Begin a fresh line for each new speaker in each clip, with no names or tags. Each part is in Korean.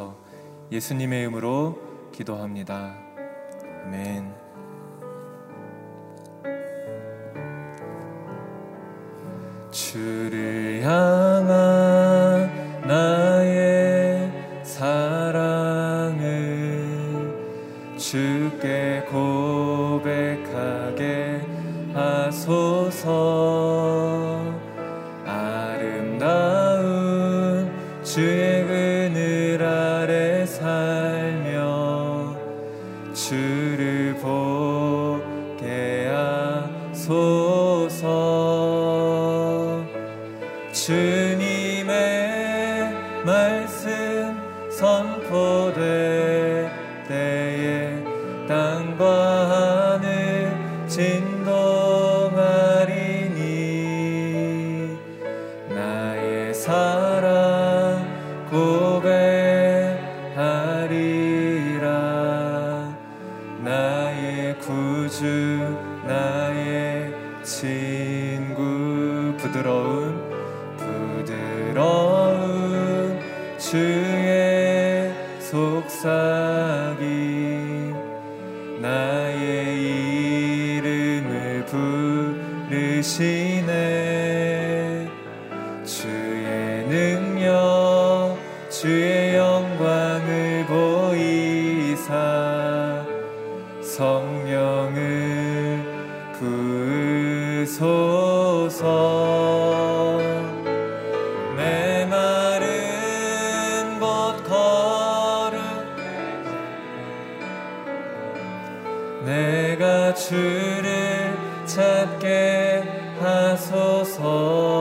주옵소서 예수님의 이름으로 기도합니다. 아멘. 땅과 하늘 진동 내가 주를 찾게 하소서.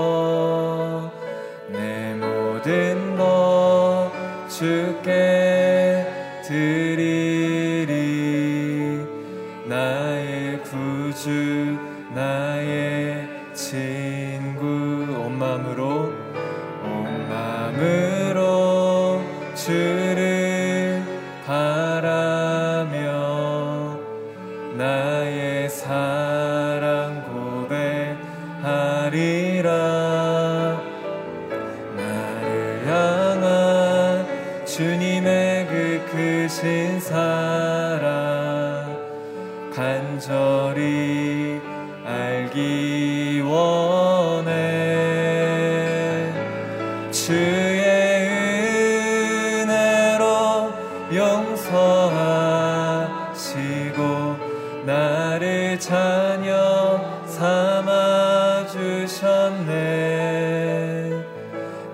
자녀 삼아 주셨네.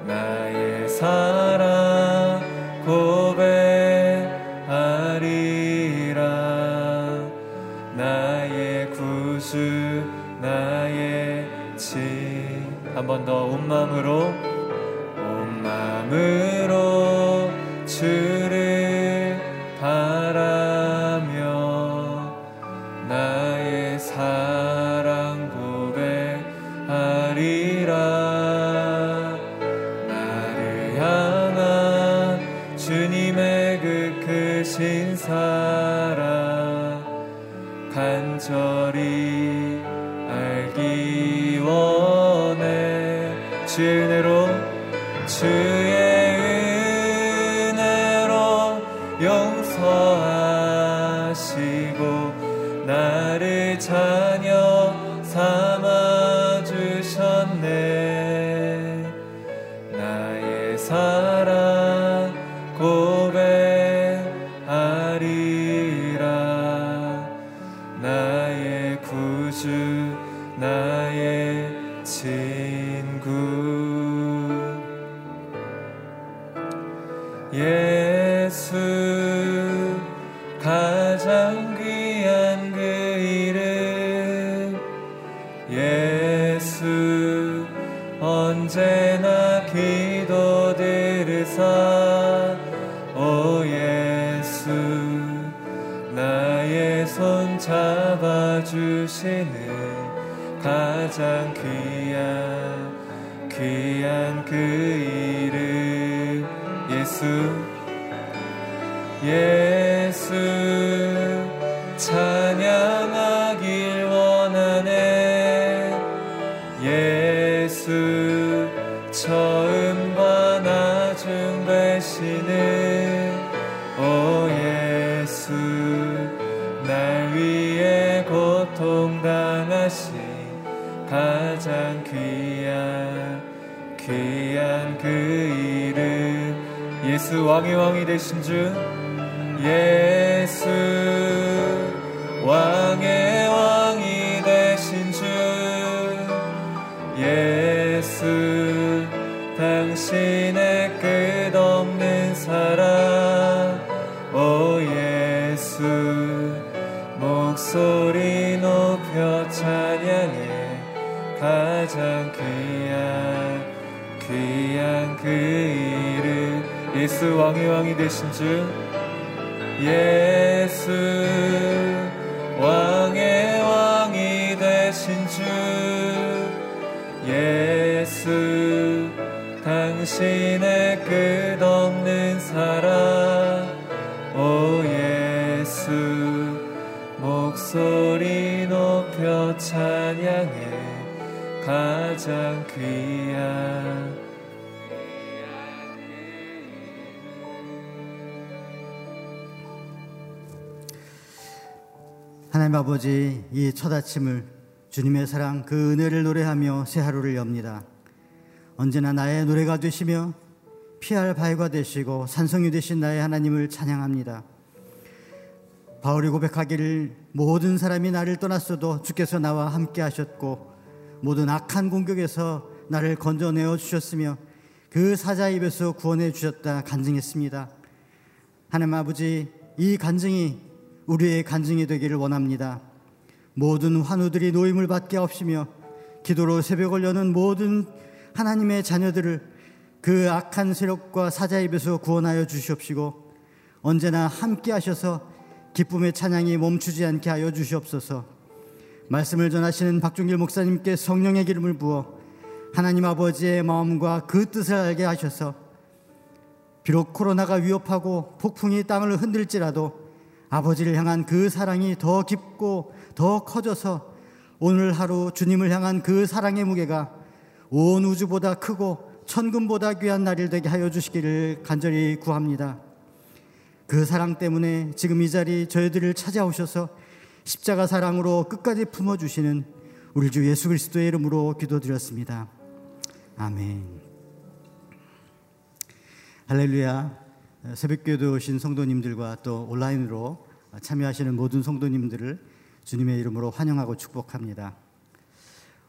나의 사랑 고백하리라. 나의 구주 나의 지 한 번 더 온 마음으로 온 마음으로. 예수 처음과 나중 되시는 오 예수 날 위해 고통 당하신 가장 귀한 귀한 그 이름. 예수 왕의 왕이 되신 주. 예수 왕의 가장 귀한 귀한 그 이름 예수 왕의 왕이 되신 주 예수 왕의 왕이 되신 주 예수 당신의 끝없는 사랑 오 예수 목소리 높여 찬양해 가장 귀한
하나님 아버지 이 첫 아침을 주님의 사랑 그 은혜를 노래하며 새 하루를 엽니다. 언제나 나의 노래가 되시며 피할 바위가 되시고 산성이 되신 나의 하나님을 찬양합니다. 바울이 고백하기를 모든 사람이 나를 떠났어도 주께서 나와 함께 하셨고 모든 악한 공격에서 나를 건져내어 주셨으며 그 사자 입에서 구원해 주셨다 간증했습니다. 하나님 아버지 이 간증이 우리의 간증이 되기를 원합니다. 모든 환우들이 노임을 받게 없으며 기도로 새벽을 여는 모든 하나님의 자녀들을 그 악한 세력과 사자 입에서 구원하여 주시옵시고 언제나 함께 하셔서 기쁨의 찬양이 멈추지 않게 하여 주시옵소서. 말씀을 전하시는 박종길 목사님께 성령의 기름을 부어 하나님 아버지의 마음과 그 뜻을 알게 하셔서 비록 코로나가 위협하고 폭풍이 땅을 흔들지라도 아버지를 향한 그 사랑이 더 깊고 더 커져서 오늘 하루 주님을 향한 그 사랑의 무게가 온 우주보다 크고 천금보다 귀한 날이 되게 하여 주시기를 간절히 구합니다. 그 사랑 때문에 지금 이 자리 저희들을 찾아오셔서 십자가 사랑으로 끝까지 품어주시는 우리 주 예수 그리스도의 이름으로 기도드렸습니다. 아멘. 할렐루야. 새벽교도 오신 성도님들과 또 온라인으로 참여하시는 모든 성도님들을 주님의 이름으로 환영하고 축복합니다.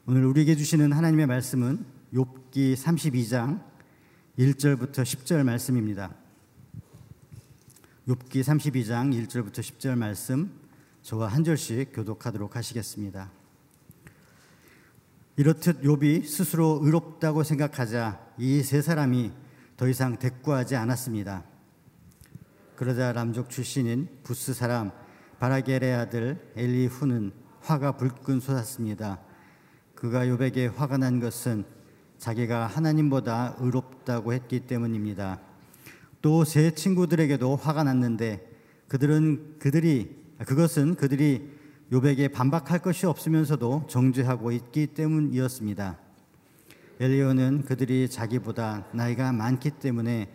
오늘 우리에게 주시는 하나님의 말씀은 욥기 32장 1절부터 10절 말씀입니다. 욥기 32장 1절부터 10절 말씀 저와 한 절씩 교독하도록 하시겠습니다. 이렇듯 욥이 스스로 의롭다고 생각하자 이 세 사람이 더 이상 대꾸하지 않았습니다. 그러자 남족 출신인 부스 사람 바라겔의 아들 엘리후는 화가 불끈 솟았습니다. 그가 요백에 화가 난 것은 자기가 하나님보다 의롭다고 했기 때문입니다. 또 세 친구들에게도 화가 났는데 그들은 그들이 그것은 그들이 요백에 반박할 것이 없으면서도 정죄하고 있기 때문이었습니다. 엘리오는 그들이 자기보다 나이가 많기 때문에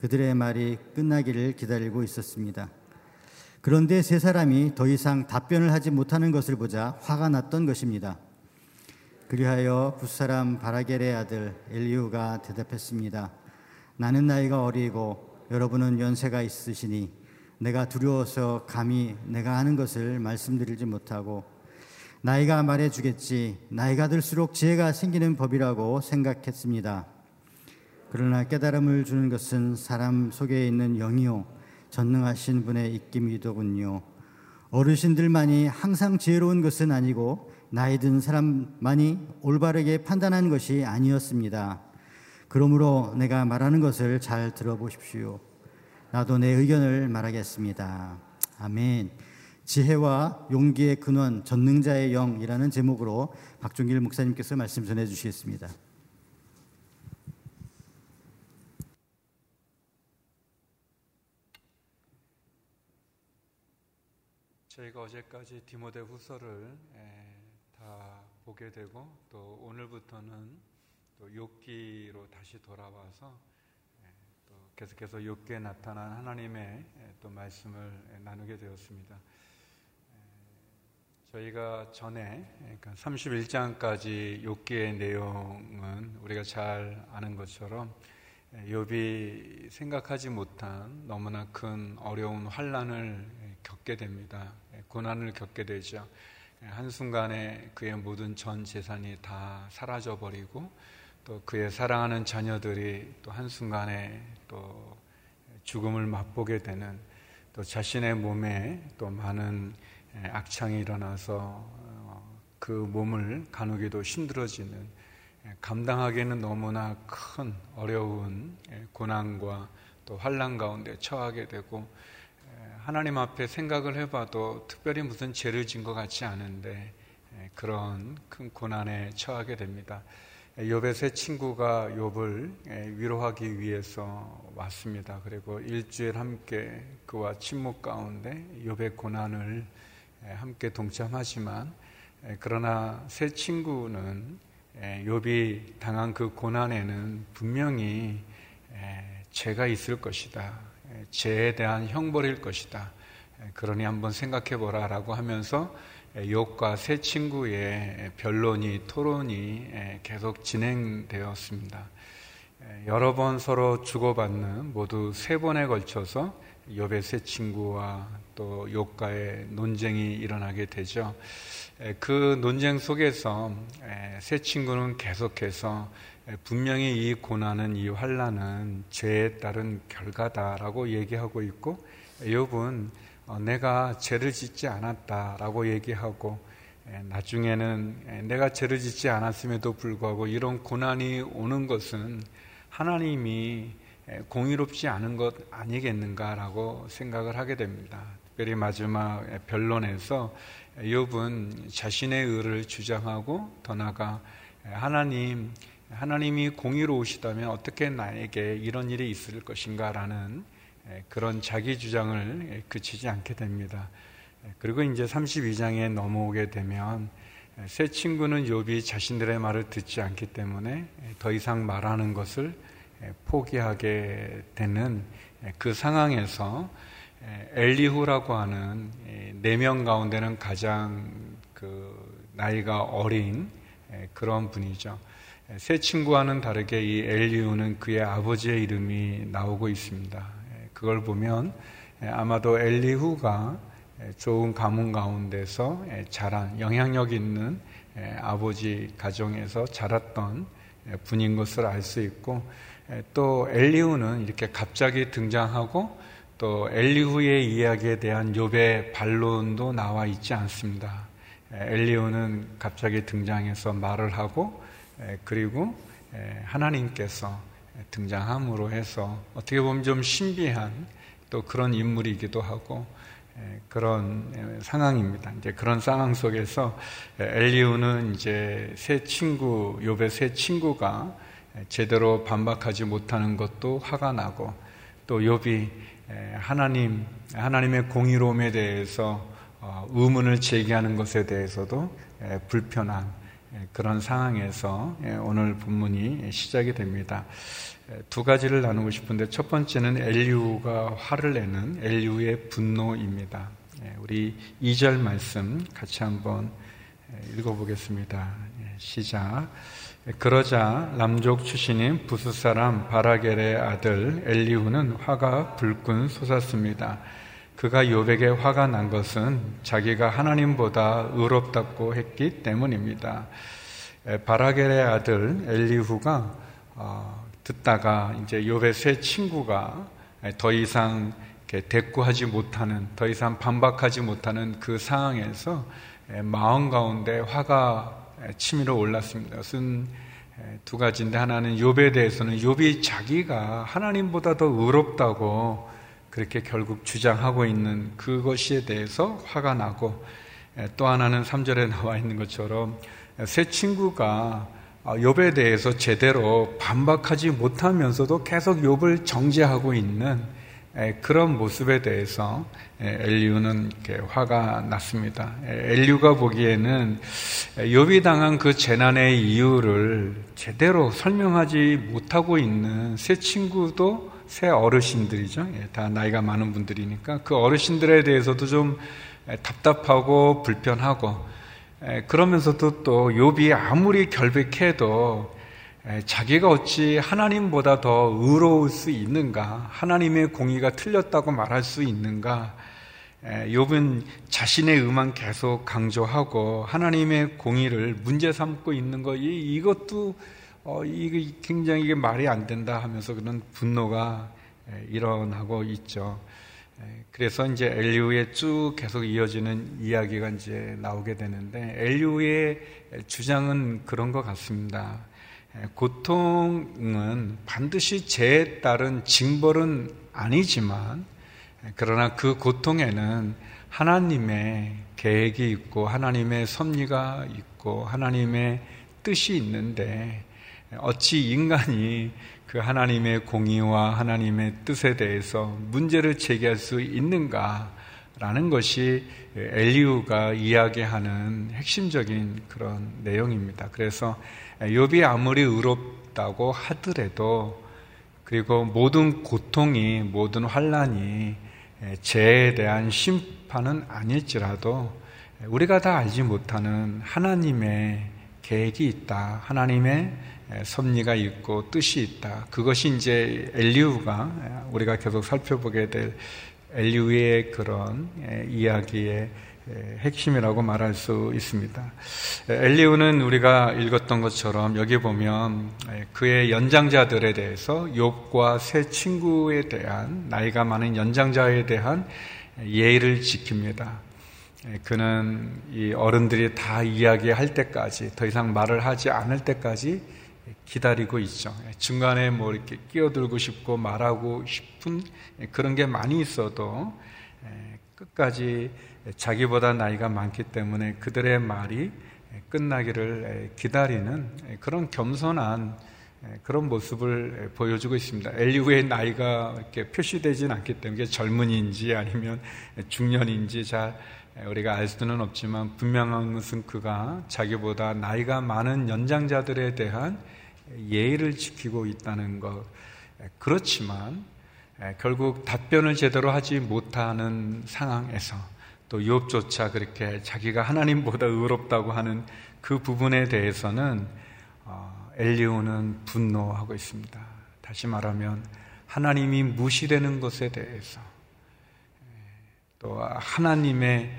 그들의 말이 끝나기를 기다리고 있었습니다. 그런데 세 사람이 더 이상 답변을 하지 못하는 것을 보자 화가 났던 것입니다. 그리하여 붓사람 바라겔의 아들 엘리우가 대답했습니다. 나는 나이가 어리고 여러분은 연세가 있으시니 내가 두려워서 감히 내가 하는 것을 말씀드리지 못하고 나이가 말해주겠지 나이가 들수록 지혜가 생기는 법이라고 생각했습니다. 그러나 깨달음을 주는 것은 사람 속에 있는 영이요 전능하신 분의 입김이더군요. 어르신들만이 항상 지혜로운 것은 아니고 나이 든 사람만이 올바르게 판단한 것이 아니었습니다. 그러므로 내가 말하는 것을 잘 들어보십시오. 나도 내 의견을 말하겠습니다. 아멘. 지혜와 용기의 근원, 전능자의 영이라는 제목으로 박종길 목사님께서 말씀 전해 주시겠습니다.
저희가 어제까지 디모데 후서를 다 보게 되고 또 오늘부터는 또 욥기로 다시 돌아와서 또 계속해서 욥기에 나타난 하나님의 또 말씀을 나누게 되었습니다. 저희가 전에 그러니까 31장까지 욥기의 내용은 우리가 잘 아는 것처럼 욥이 생각하지 못한 너무나 큰 어려운 환란을 겪게 됩니다. 고난을 겪게 되죠. 한순간에 그의 모든 전 재산이 다 사라져 버리고 또 그의 사랑하는 자녀들이 또 한순간에 또 죽음을 맛보게 되는 또 자신의 몸에 또 많은 악창이 일어나서 어, 그 몸을 가누기도 힘들어지는 감당하기에는 너무나 큰 어려운 고난과 또 환란 가운데 처하게 되고 하나님 앞에 생각을 해봐도 특별히 무슨 죄를 진 것 같지 않은데 그런 큰 고난에 처하게 됩니다. 세 친구가 욥을 위로하기 위해서 왔습니다. 그리고 일주일 함께 그와 침묵 가운데 욥의 고난을 함께 동참하지만 그러나 세 친구는 욥이 당한 그 고난에는 분명히 죄가 있을 것이다. 죄에 대한 형벌일 것이다. 그러니 한번 생각해 보라라고 하면서 욥과 세 친구의 변론이 토론이 계속 진행되었습니다. 여러 번 서로 주고받는 모두 세 번에 걸쳐서 욥의 세 친구와 또 욥과의 논쟁이 일어나게 되죠. 그 논쟁 속에서 세 친구는 계속해서 분명히 이 고난은 이 환란은 죄에 따른 결과다라고 얘기하고 있고 욥은 어, 내가 죄를 짓지 않았다라고 얘기하고 나중에는 내가 죄를 짓지 않았음에도 불구하고 이런 고난이 오는 것은 하나님이 공의롭지 않은 것 아니겠는가라고 생각을 하게 됩니다. 특별히 마지막 변론에서 욥은 자신의 의를 주장하고 더 나아가 하나님 하나님이 공의로우시다면 어떻게 나에게 이런 일이 있을 것인가라는 그런 자기 주장을 그치지 않게 됩니다. 그리고 이제 32장에 넘어오게 되면 세 친구는 욥이 자신들의 말을 듣지 않기 때문에 더 이상 말하는 것을 포기하게 되는 그 상황에서 엘리후라고 하는 네 명 가운데는 가장 그 나이가 어린 그런 분이죠. 세 친구와는 다르게 이 엘리후는 그의 아버지의 이름이 나오고 있습니다. 그걸 보면 아마도 엘리후가 좋은 가문 가운데서 자란 영향력 있는 아버지 가정에서 자랐던 분인 것을 알 수 있고 또 엘리후는 이렇게 갑자기 등장하고 또 엘리후의 이야기에 대한 욥의 반론도 나와 있지 않습니다. 엘리후는 갑자기 등장해서 말을 하고 그리고 하나님께서 등장함으로 해서 어떻게 보면 좀 신비한 또 그런 인물이기도 하고 그런 상황입니다. 이제 그런 상황 속에서 엘리우는 이제 새 친구 욥의 새 친구가 제대로 반박하지 못하는 것도 화가 나고 또 욥이 하나님 하나님의 공의로움에 대해서 어, 의문을 제기하는 것에 대해서도 불편한 그런 상황에서 오늘 본문이 시작이 됩니다. 두 가지를 나누고 싶은데 첫 번째는 엘리우가 화를 내는 엘리우의 분노입니다. 예, 우리 2절 말씀 같이 한번 예, 읽어보겠습니다. 예, 시작. 그러자 남족 출신인 부스 사람 바라겔의 아들 엘리우는 화가 불끈 솟았습니다. 그가 요백에 화가 난 것은 자기가 하나님보다 의롭다고 했기 때문입니다. 바라겔의 아들 엘리후가 어, 듣다가 이제 욥의 세 친구가 더 이상 대꾸하지 못하는, 더 이상 반박하지 못하는 그 상황에서 마음 가운데 화가 치밀어 올랐습니다. 그것은 두 가지인데 하나는 욥에 대해서는 욥이 자기가 하나님보다 더 의롭다고 그렇게 결국 주장하고 있는 그것에 대해서 화가 나고 또 하나는 3절에 나와 있는 것처럼 세 친구가 욥에 대해서 제대로 반박하지 못하면서도 계속 욥을 정죄하고 있는 그런 모습에 대해서 엘리우는 화가 났습니다. 엘리우가 보기에는 욥이 당한 그 재난의 이유를 제대로 설명하지 못하고 있는 새 친구도 새 어르신들이죠. 예, 다 나이가 많은 분들이니까 그 어르신들에 대해서도 좀 답답하고 불편하고 그러면서도 또 욥이 아무리 결백해도 자기가 어찌 하나님보다 더 의로울 수 있는가? 하나님의 공의가 틀렸다고 말할 수 있는가? 욥은 자신의 의만 계속 강조하고 하나님의 공의를 문제 삼고 있는 거 이것도 어, 이게 굉장히 이게 말이 안 된다 하면서 그런 분노가 일어나고 있죠. 그래서 이제 엘리우의 쭉 계속 이어지는 이야기가 이제 나오게 되는데 엘리우의 주장은 그런 것 같습니다. 고통은 반드시 죄에 따른 징벌은 아니지만 그러나 그 고통에는 하나님의 계획이 있고 하나님의 섭리가 있고 하나님의 뜻이 있는데 어찌 인간이 그 하나님의 공의와 하나님의 뜻에 대해서 문제를 제기할 수 있는가라는 것이 엘리우가 이야기하는 핵심적인 그런 내용입니다. 그래서 욥이 아무리 의롭다고 하더라도 그리고 모든 고통이 모든 환란이 죄에 대한 심판은 아닐지라도 우리가 다 알지 못하는 하나님의 계획이 있다. 하나님의 섭리가 있고 뜻이 있다. 그것이 이제 엘리우가 우리가 계속 살펴보게 될 엘리우의 그런 이야기의 핵심이라고 말할 수 있습니다. 엘리우는 우리가 읽었던 것처럼 여기 보면 그의 연장자들에 대해서 욥과 세 친구에 대한 나이가 많은 연장자에 대한 예의를 지킵니다. 그는 이 어른들이 다 이야기할 때까지 더 이상 말을 하지 않을 때까지 기다리고 있죠. 중간에 뭐 이렇게 끼어들고 싶고 말하고 싶은 그런 게 많이 있어도 끝까지 자기보다 나이가 많기 때문에 그들의 말이 끝나기를 기다리는 그런 겸손한 그런 모습을 보여주고 있습니다. 엘리후의 나이가 이렇게 표시되진 않기 때문에 젊은이인지 아니면 중년인지 잘 우리가 알 수는 없지만 분명한 것은 그가 자기보다 나이가 많은 연장자들에 대한 예의를 지키고 있다는 것. 그렇지만 결국 답변을 제대로 하지 못하는 상황에서 또 유업조차 그렇게 자기가 하나님보다 의롭다고 하는 그 부분에 대해서는 어, 엘리오는 분노하고 있습니다. 다시 말하면 하나님이 무시되는 것에 대해서 또 하나님의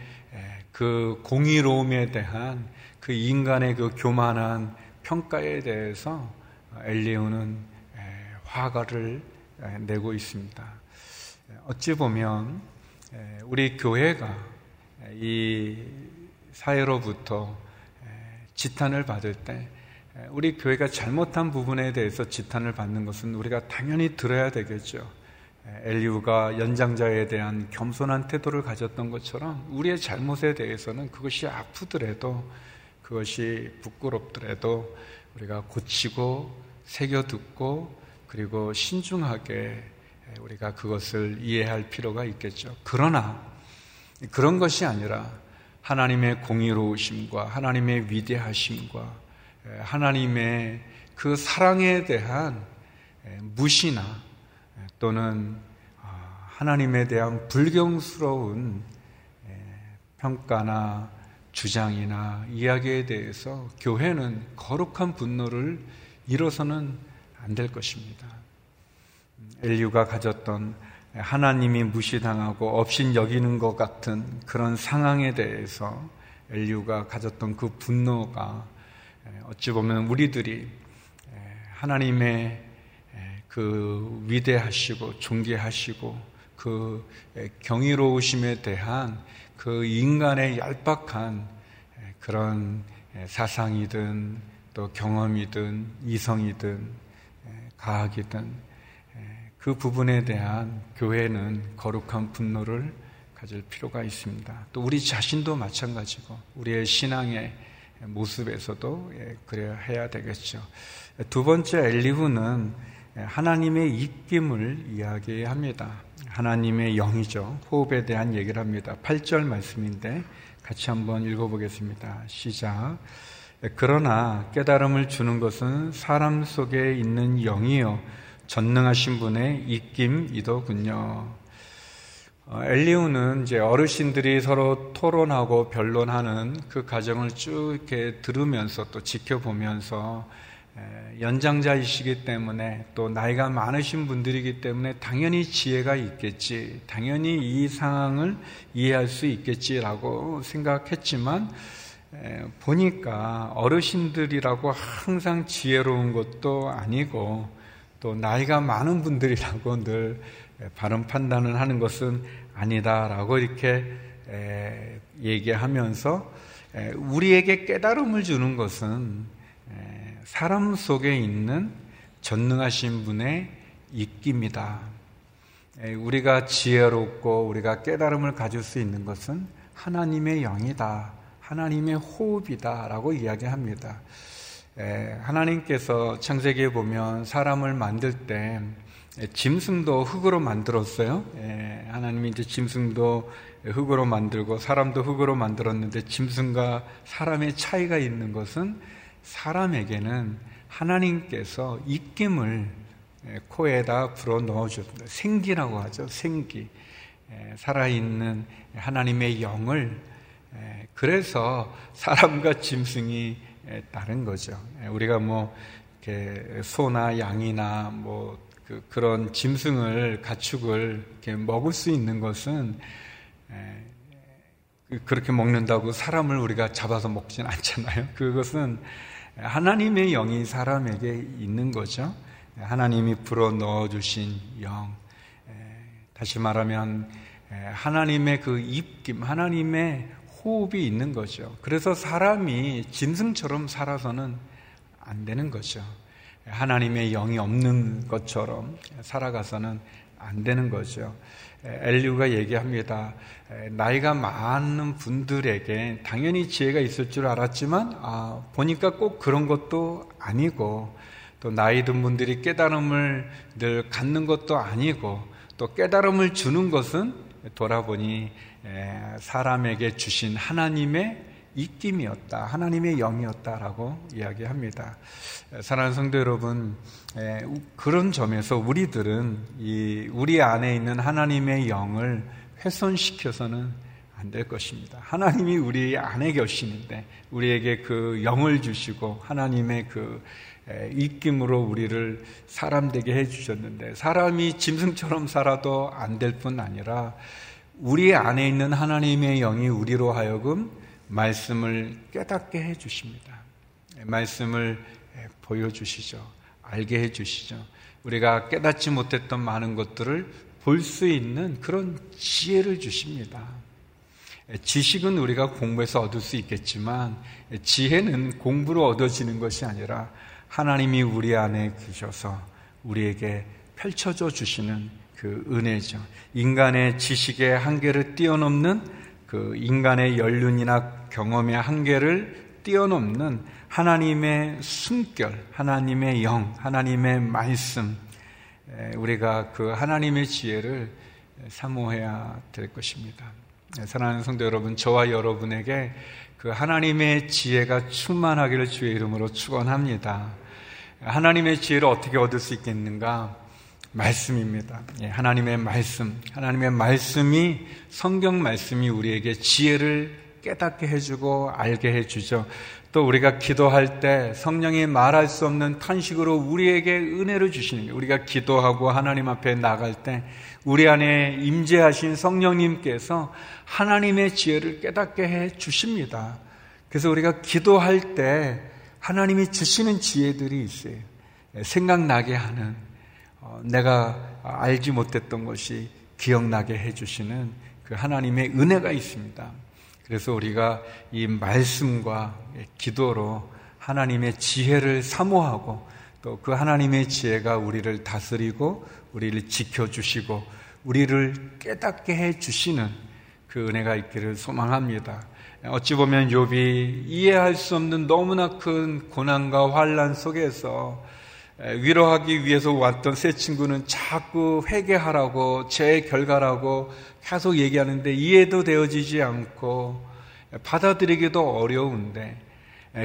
그 공의로움에 대한 그 인간의 그 교만한 평가에 대해서 엘리오는 화가를 내고 있습니다. 어찌 보면 우리 교회가 이 사회로부터 지탄을 받을 때 우리 교회가 잘못한 부분에 대해서 지탄을 받는 것은 우리가 당연히 들어야 되겠죠. 엘리우가 연장자에 대한 겸손한 태도를 가졌던 것처럼 우리의 잘못에 대해서는 그것이 아프더라도 그것이 부끄럽더라도 우리가 고치고 새겨 듣고 그리고 신중하게 우리가 그것을 이해할 필요가 있겠죠. 그러나 그런 것이 아니라 하나님의 공의로우심과 하나님의 위대하심과 하나님의 그 사랑에 대한 무시나 또는 아, 하나님에 대한 불경스러운 평가나 주장이나 이야기에 대해서 교회는 거룩한 분노를 잃어서는 안 될 것입니다. 엘리우가 가졌던 하나님이 무시당하고 없인 여기는 것 같은 그런 상황에 대해서 엘리우가 가졌던 그 분노가 어찌 보면 우리들이 하나님의 그 위대하시고 존귀하시고 그 경이로우심에 대한 그 인간의 얄팍한 그런 사상이든 또 경험이든 이성이든 과학이든 그 부분에 대한 교회는 거룩한 분노를 가질 필요가 있습니다. 또 우리 자신도 마찬가지고 우리의 신앙의 모습에서도 예, 그래야 해야 되겠죠. 두 번째 엘리후는 하나님의 입김을 이야기합니다. 하나님의 영이죠. 호흡에 대한 얘기를 합니다. 8절 말씀인데 같이 한번 읽어보겠습니다. 시작. 그러나 깨달음을 주는 것은 사람 속에 있는 영이요. 전능하신 분의 입김이더군요. 어, 엘리우는 이제 어르신들이 서로 토론하고 변론하는 그 과정을 쭉 이렇게 들으면서 또 지켜보면서 연장자이시기 때문에 또 나이가 많으신 분들이기 때문에 당연히 지혜가 있겠지, 당연히 이 상황을 이해할 수 있겠지라고 생각했지만 보니까 어르신들이라고 항상 지혜로운 것도 아니고 또 나이가 많은 분들이라고 늘 바른 판단을 하는 것은 아니다라고 이렇게 얘기하면서 우리에게 깨달음을 주는 것은 사람 속에 있는 전능하신 분의 입기입니다. 우리가 지혜롭고 우리가 깨달음을 가질 수 있는 것은 하나님의 영이다. 하나님의 호흡이다라고 이야기합니다. 하나님께서 창세기에 보면 사람을 만들 때 짐승도 흙으로 만들었어요. 하나님이 이제 짐승도 흙으로 만들고 사람도 흙으로 만들었는데 짐승과 사람의 차이가 있는 것은 사람에게는 하나님께서 입김을 코에다 불어 넣어줬습니다. 생기라고 하죠. 생기. 살아있는 하나님의 영을 그래서 사람과 짐승이 다른 거죠. 우리가 뭐 소나 양이나 뭐 그, 그런 짐승을 가축을 이렇게 먹을 수 있는 것은 그, 그렇게 먹는다고 사람을 우리가 잡아서 먹진 않잖아요. 그것은 하나님의 영이 사람에게 있는 거죠. 하나님이 불어 넣어 주신 영. 다시 말하면 하나님의 그 입김, 하나님의 호흡이 있는 거죠. 그래서 사람이 짐승처럼 살아서는 안 되는 거죠. 하나님의 영이 없는 것처럼 살아가서는 안 되는 거죠. 엘리우가 얘기합니다. 나이가 많은 분들에게 당연히 지혜가 있을 줄 알았지만 아, 보니까 꼭 그런 것도 아니고 또 나이 든 분들이 깨달음을 늘 갖는 것도 아니고 또 깨달음을 주는 것은 돌아보니 사람에게 주신 하나님의 입김이었다. 하나님의 영이었다라고 이야기합니다. 사랑하는 성도 여러분, 그런 점에서 우리들은 우리 안에 있는 하나님의 영을 훼손시켜서는 안될 것입니다. 하나님이 우리 안에 계시는데 우리에게 그 영을 주시고 하나님의 그 입김으로 우리를 사람 되게 해주셨는데 사람이 짐승처럼 살아도 안 될 뿐 아니라 우리 안에 있는 하나님의 영이 우리로 하여금 말씀을 깨닫게 해 주십니다. 말씀을 보여 주시죠. 알게 해 주시죠. 우리가 깨닫지 못했던 많은 것들을 볼 수 있는 그런 지혜를 주십니다. 지식은 우리가 공부해서 얻을 수 있겠지만 지혜는 공부로 얻어지는 것이 아니라 하나님이 우리 안에 계셔서 우리에게 펼쳐져 주시는 그 은혜죠. 인간의 지식의 한계를 뛰어넘는 그 인간의 연륜이나 경험의 한계를 뛰어넘는 하나님의 숨결, 하나님의 영, 하나님의 말씀, 우리가 그 하나님의 지혜를 사모해야 될 것입니다. 사랑하는 성도 여러분, 저와 여러분에게 그 하나님의 지혜가 충만하기를 주의 이름으로 축원합니다. 하나님의 지혜를 어떻게 얻을 수 있겠는가? 말씀입니다. 예, 하나님의 말씀, 하나님의 말씀이 성경 말씀이 우리에게 지혜를 깨닫게 해주고 알게 해주죠. 또 우리가 기도할 때 성령이 말할 수 없는 탄식으로 우리에게 은혜를 주시는 게 우리가 기도하고 하나님 앞에 나갈 때 우리 안에 임재하신 성령님께서 하나님의 지혜를 깨닫게 해 주십니다. 그래서 우리가 기도할 때 하나님이 주시는 지혜들이 있어요. 생각나게 하는 어, 내가 알지 못했던 것이 기억나게 해주시는 그 하나님의 은혜가 있습니다. 그래서 우리가 이 말씀과 기도로 하나님의 지혜를 사모하고 또 그 하나님의 지혜가 우리를 다스리고 우리를 지켜주시고 우리를 깨닫게 해주시는 그 은혜가 있기를 소망합니다. 어찌 보면 욥이 이해할 수 없는 너무나 큰 고난과 환란 속에서 위로하기 위해서 왔던 새 친구는 자꾸 회개하라고 제 결과라고 계속 얘기하는데 이해도 되어지지 않고 받아들이기도 어려운데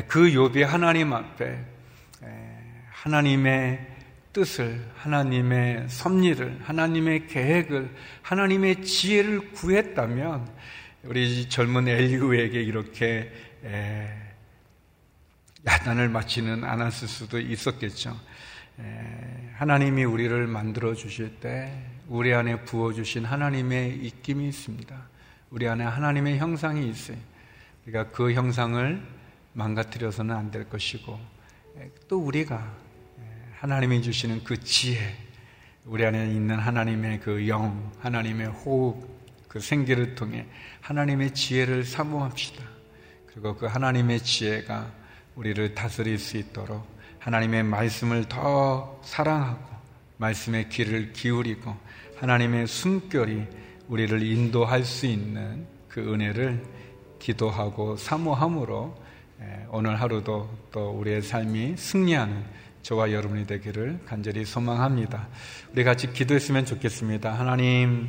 그 욥이 하나님 앞에 하나님의 뜻을, 하나님의 섭리를, 하나님의 계획을, 하나님의 지혜를 구했다면 우리 젊은 엘리우에게 이렇게 야단을 맞지는 않았을 수도 있었겠죠. 하나님이 우리를 만들어 주실 때 우리 안에 부어 주신 하나님의 입김이 있습니다. 우리 안에 하나님의 형상이 있어요. 그러니까 그 형상을 망가뜨려서는 안 될 것이고 또 우리가 하나님이 주시는 그 지혜, 우리 안에 있는 하나님의 그 영, 하나님의 호흡, 그 생기를 통해 하나님의 지혜를 사모합시다. 그리고 그 하나님의 지혜가 우리를 다스릴 수 있도록 하나님의 말씀을 더 사랑하고 말씀의 귀를 기울이고 하나님의 숨결이 우리를 인도할 수 있는 그 은혜를 기도하고 사모함으로 오늘 하루도 또 우리의 삶이 승리하는 저와 여러분이 되기를 간절히 소망합니다. 우리 같이 기도했으면 좋겠습니다. 하나님,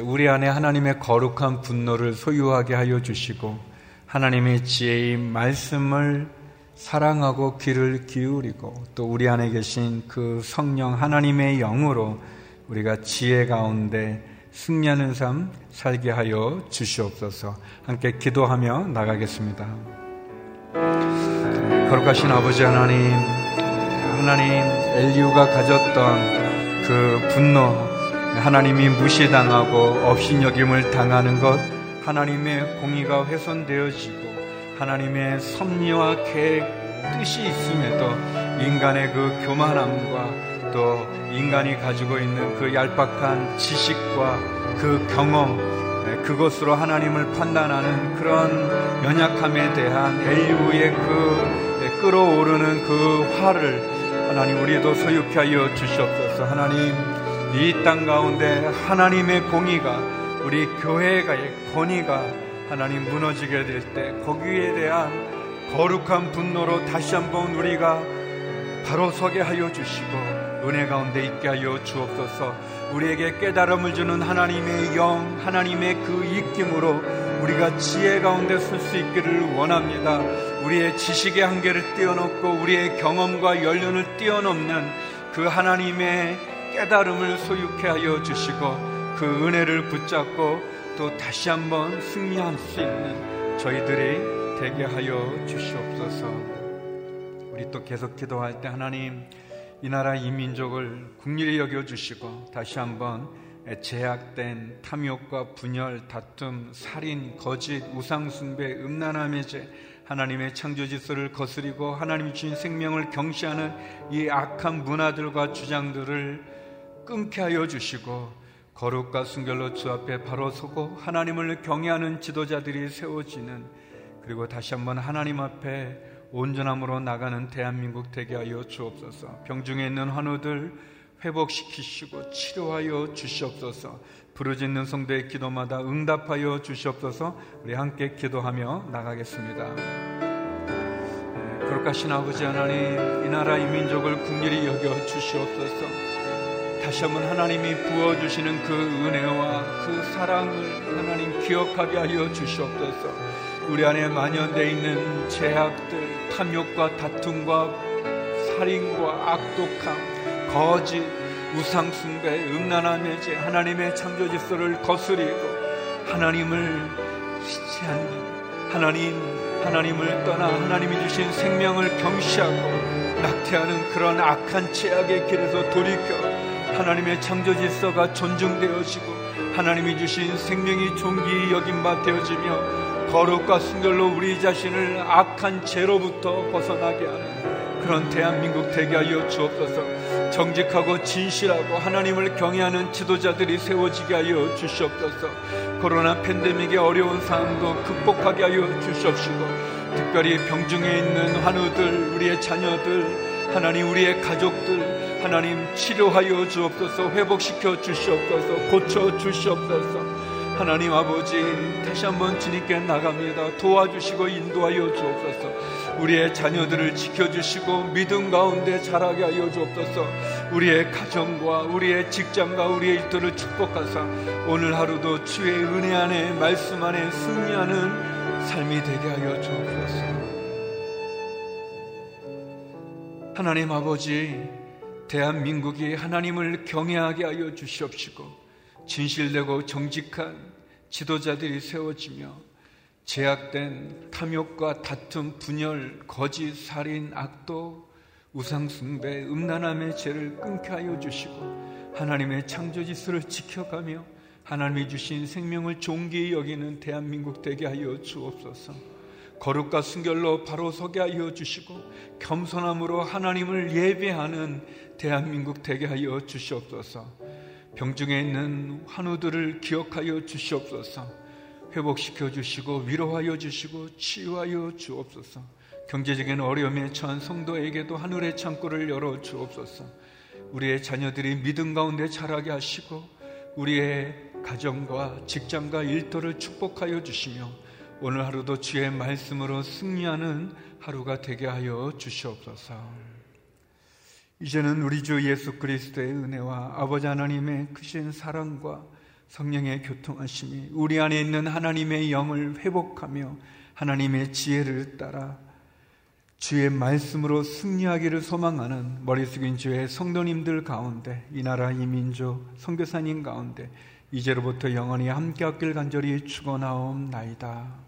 우리 안에 하나님의 거룩한 분노를 소유하게 하여 주시고 하나님의 지혜의 말씀을 사랑하고 귀를 기울이고 또 우리 안에 계신 그 성령 하나님의 영으로 우리가 지혜 가운데 승리하는 삶 살게 하여 주시옵소서 함께 기도하며 나가겠습니다. 거룩하신 아버지 하나님, 하나님 엘리우가 가졌던 그 분노, 하나님이 무시당하고 업신여김을 당하는 것, 하나님의 공의가 훼손되어지고 하나님의 섭리와 계획, 뜻이 있음에도 인간의 그 교만함과 또 인간이 가지고 있는 그 얄팍한 지식과 그 경험, 네, 그것으로 하나님을 판단하는 그런 연약함에 대한 엘리우의 그 네, 끌어오르는 그 화를 하나님 우리도 소유케 하여 주시옵소서. 하나님 이 땅 가운데 하나님의 공의가 우리 교회의 권위가 하나님 무너지게 될 때 거기에 대한 거룩한 분노로 다시 한번 우리가 바로 서게 하여 주시고 은혜 가운데 있게 하여 주옵소서 우리에게 깨달음을 주는 하나님의 영, 하나님의 그 입김으로 우리가 지혜 가운데 설 수 있기를 원합니다. 우리의 지식의 한계를 뛰어넘고 우리의 경험과 연륜을 뛰어넘는 그 하나님의 깨달음을 소유케 하여 주시고 그 은혜를 붙잡고 또 다시 한번 승리할 수 있는 저희들이 되게 하여 주시옵소서. 우리 또 계속 기도할 때 하나님 이 나라 이 민족을 국리히 여겨 주시고 다시 한번 제약된 탐욕과 분열, 다툼, 살인, 거짓, 우상숭배, 음란함의 죄, 하나님의 창조 질서를 거스리고 하나님이 주신 생명을 경시하는 이 악한 문화들과 주장들을 끊게 하여 주시고 거룩과 순결로 주 앞에 바로 서고 하나님을 경외하는 지도자들이 세워지는 그리고 다시 한번 하나님 앞에 온전함으로 나가는 대한민국 되게 하여 주옵소서. 병중에 있는 환우들 회복시키시고 치료하여 주시옵소서. 부르짖는 성도의 기도마다 응답하여 주시옵소서. 우리 함께 기도하며 나가겠습니다. 네, 거룩하신 아버지 하나님, 이 나라 이 민족을 국률이 여겨 주시옵소서. 다시 한번 하나님이 부어주시는 그 은혜와 그 사랑을 하나님 기억하게 하여 주시옵소서. 우리 안에 만연되어 있는 제약들, 탐욕과 다툼과 살인과 악독함, 거짓, 우상숭배, 음란함의 죄, 하나님의 창조 질서를 거스리고 하나님을 않는 하나님, 하나님을 떠나 하나님이 주신 생명을 경시하고 낙태하는 그런 악한 죄악의 길에서 돌이켜 하나님의 창조 질서가 존중되어지고 하나님이 주신 생명이 존귀 여김 바 되어지며 거룩과 순결로 우리 자신을 악한 죄로부터 벗어나게 하는 그런 대한민국 되게 하여 주옵소서. 정직하고 진실하고 하나님을 경외하는 지도자들이 세워지게 하여 주시옵소서. 코로나 팬데믹의 어려운 상황도 극복하게 하여 주시옵시고 특별히 병중에 있는 환우들 우리의 자녀들 하나님 우리의 가족들 하나님 치료하여 주옵소서 회복시켜 주시옵소서 고쳐 주시옵소서. 하나님 아버지 다시 한번 주님께 나갑니다. 도와주시고 인도하여 주옵소서. 우리의 자녀들을 지켜주시고 믿음 가운데 자라게 하여 주옵소서. 우리의 가정과 우리의 직장과 우리의 일터를 축복하사 오늘 하루도 주의 은혜 안에 말씀 안에 승리하는 삶이 되게 하여 주옵소서. 하나님 아버지 대한민국이 하나님을 경외하게 하여 주시옵시고 진실되고 정직한 지도자들이 세워지며 제약된 탐욕과 다툼, 분열, 거짓, 살인, 악도, 우상숭배, 음란함의 죄를 끊게 하여 주시고 하나님의 창조 지수를 지켜가며 하나님이 주신 생명을 존귀히 여기는 대한민국 되게 하여 주옵소서. 거룩과 순결로 바로 서게 하여 주시고 겸손함으로 하나님을 예배하는 대한민국 되게 하여 주시옵소서. 병중에 있는 환우들을 기억하여 주시옵소서. 회복시켜 주시고 위로하여 주시고 치유하여 주옵소서. 경제적인 어려움에 처한 성도에게도 하늘의 창고를 열어 주옵소서. 우리의 자녀들이 믿음 가운데 자라게 하시고 우리의 가정과 직장과 일터를 축복하여 주시며 오늘 하루도 주의 말씀으로 승리하는 하루가 되게 하여 주시옵소서. 이제는 우리 주 예수 그리스도의 은혜와 아버지 하나님의 크신 사랑과 성령의 교통하심이 우리 안에 있는 하나님의 영을 회복하며 하나님의 지혜를 따라 주의 말씀으로 승리하기를 소망하는 머리 숙인 주의 성도님들 가운데 이 나라 이민족 선교사님 가운데 이제로부터 영원히 함께 하길 간절히 축원하옵나이다.